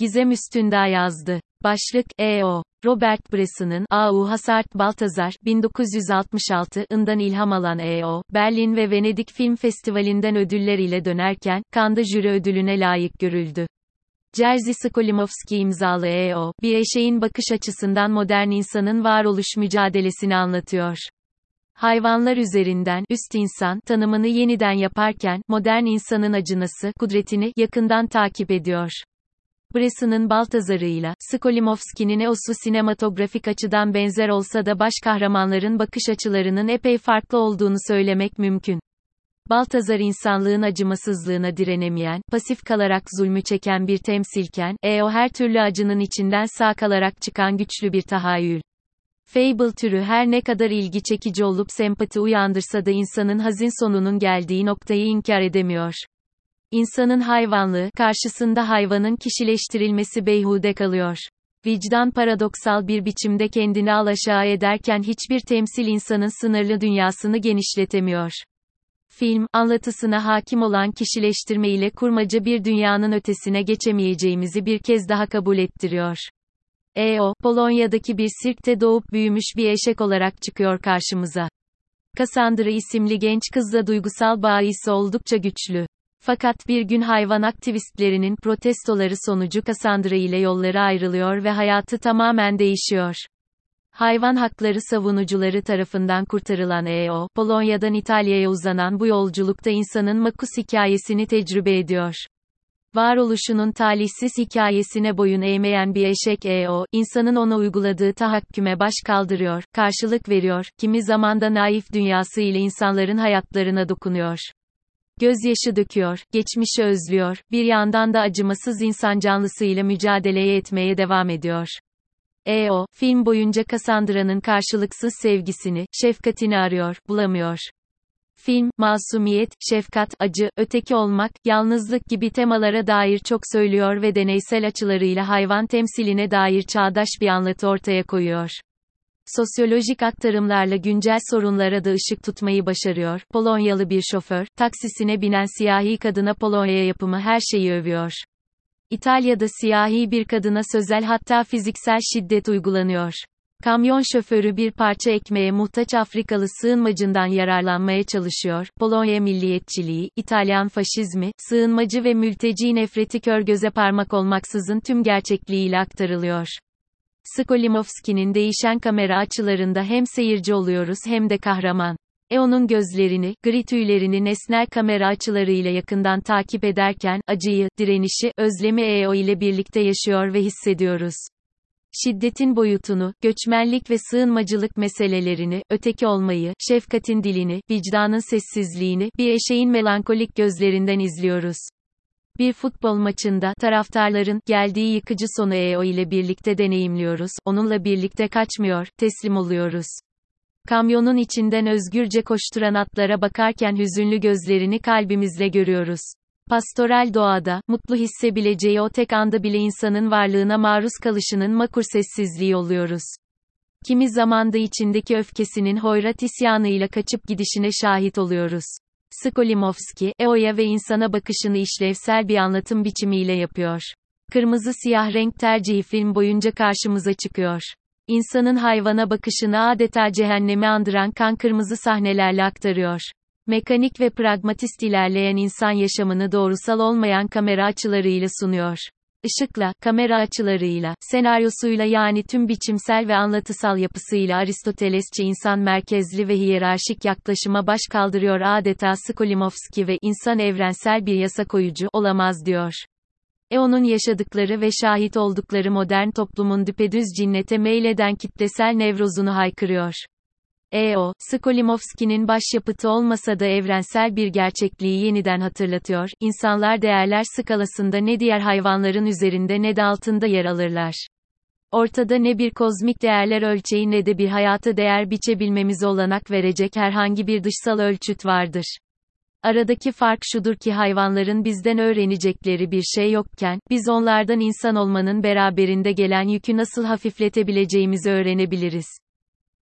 Gizem Üstündağ yazdı. Başlık, E.O. Robert Bresson'ın A.U. Hasart Baltazar, 1966'ından ilham alan E.O., Berlin ve Venedik Film Festivali'nden ödüller ile dönerken, Cannes'da jüri ödülüne layık görüldü. Jerzy Skolimowski imzalı E.O., bir eşeğin bakış açısından modern insanın varoluş mücadelesini anlatıyor. Hayvanlar üzerinden üst insan tanımını yeniden yaparken modern insanın acınası kudretini yakından takip ediyor. Bresson'ın Baltazar'ıyla, Skolimovski'nin Eos'u sinematografik açıdan benzer olsa da baş kahramanların bakış açılarının epey farklı olduğunu söylemek mümkün. Baltazar insanlığın acımasızlığına direnemeyen, pasif kalarak zulmü çeken bir temsilken, Eo her türlü acının içinden sağ kalarak çıkan güçlü bir tahayyül. Fable türü her ne kadar ilgi çekici olup sempati uyandırsa da insanın hazin sonunun geldiği noktayı inkar edemiyor. İnsanın hayvanlığı karşısında hayvanın kişileştirilmesi beyhude kalıyor. Vicdan paradoksal bir biçimde kendini alaşağı ederken hiçbir temsil insanın sınırlı dünyasını genişletemiyor. Film, anlatısına hakim olan kişileştirme ile kurmaca bir dünyanın ötesine geçemeyeceğimizi bir kez daha kabul ettiriyor. E.O., Polonya'daki bir sirkte doğup büyümüş bir eşek olarak çıkıyor karşımıza. Cassandra isimli genç kızla duygusal bağı ise oldukça güçlü. Fakat bir gün hayvan aktivistlerinin protestoları sonucu Cassandra ile yolları ayrılıyor ve hayatı tamamen değişiyor. Hayvan hakları savunucuları tarafından kurtarılan E.O., Polonya'dan İtalya'ya uzanan bu yolculukta insanın makus hikayesini tecrübe ediyor. Varoluşunun talihsiz hikayesine boyun eğmeyen bir eşek E.O., insanın ona uyguladığı tahakküme baş kaldırıyor, karşılık veriyor, kimi zamanda naif dünyası ile insanların hayatlarına dokunuyor. Gözyaşı döküyor, geçmişi özlüyor, bir yandan da acımasız insan canlısıyla mücadeleye etmeye devam ediyor. E.O., film boyunca Cassandra'nın karşılıksız sevgisini, şefkatini arıyor, bulamıyor. Film, masumiyet, şefkat, acı, öteki olmak, yalnızlık gibi temalara dair çok söylüyor ve deneysel açılarıyla hayvan temsiline dair çağdaş bir anlatı ortaya koyuyor. Sosyolojik aktarımlarla güncel sorunlara da ışık tutmayı başarıyor. Polonyalı bir şoför, taksisine binen siyahi kadına Polonya yapımı her şeyi övüyor. İtalya'da siyahi bir kadına sözel hatta fiziksel şiddet uygulanıyor. Kamyon şoförü bir parça ekmeğe muhtaç Afrikalı sığınmacından yararlanmaya çalışıyor. Polonya milliyetçiliği, İtalyan faşizmi, sığınmacı ve mülteci nefreti kör göze parmak olmaksızın tüm gerçekliğiyle aktarılıyor. Skolimovski'nin değişen kamera açılarında hem seyirci oluyoruz hem de kahraman. Eo'nun gözlerini, gri tüylerini nesnel kamera açılarıyla yakından takip ederken, acıyı, direnişi, özlemi Eo ile birlikte yaşıyor ve hissediyoruz. Şiddetin boyutunu, göçmenlik ve sığınmacılık meselelerini, öteki olmayı, şefkatin dilini, vicdanın sessizliğini, bir eşeğin melankolik gözlerinden izliyoruz. Bir futbol maçında taraftarların geldiği yıkıcı sonu EO ile birlikte deneyimliyoruz. Onunla birlikte kaçmıyor, teslim oluyoruz. Kamyonun içinden özgürce koşturan atlara bakarken hüzünlü gözlerini kalbimizle görüyoruz. Pastoral doğada, mutlu hissebileceği o tek anda bile insanın varlığına maruz kalışının makur sessizliği oluyoruz. Kimi zamanda içindeki öfkesinin hoyrat isyanıyla kaçıp gidişine şahit oluyoruz. Skolimovski, EO'ya ve insana bakışını işlevsel bir anlatım biçimiyle yapıyor. Kırmızı siyah renk tercihi film boyunca karşımıza çıkıyor. İnsanın hayvana bakışını adeta cehennemi andıran kan kırmızı sahnelerle aktarıyor. Mekanik ve pragmatist ilerleyen insan yaşamını doğrusal olmayan kamera açılarıyla sunuyor. Işıkla, kamera açılarıyla, senaryosuyla yani tüm biçimsel ve anlatısal yapısıyla Aristotelesçi insan merkezli ve hiyerarşik yaklaşıma baş kaldırıyor adeta Skolimovski ve insan evrensel bir yasa koyucu olamaz diyor. E onun yaşadıkları ve şahit oldukları modern toplumun düpedüz cinnete meyleden kitlesel nevrozunu haykırıyor. E.O., Skolimovski'nin başyapıtı olmasa da evrensel bir gerçekliği yeniden hatırlatıyor, İnsanlar değerler skalasında ne diğer hayvanların üzerinde ne de altında yer alırlar. Ortada ne bir kozmik değerler ölçeği ne de bir hayata değer biçebilmemize olanak verecek herhangi bir dışsal ölçüt vardır. Aradaki fark şudur ki hayvanların bizden öğrenecekleri bir şey yokken, biz onlardan insan olmanın beraberinde gelen yükü nasıl hafifletebileceğimizi öğrenebiliriz.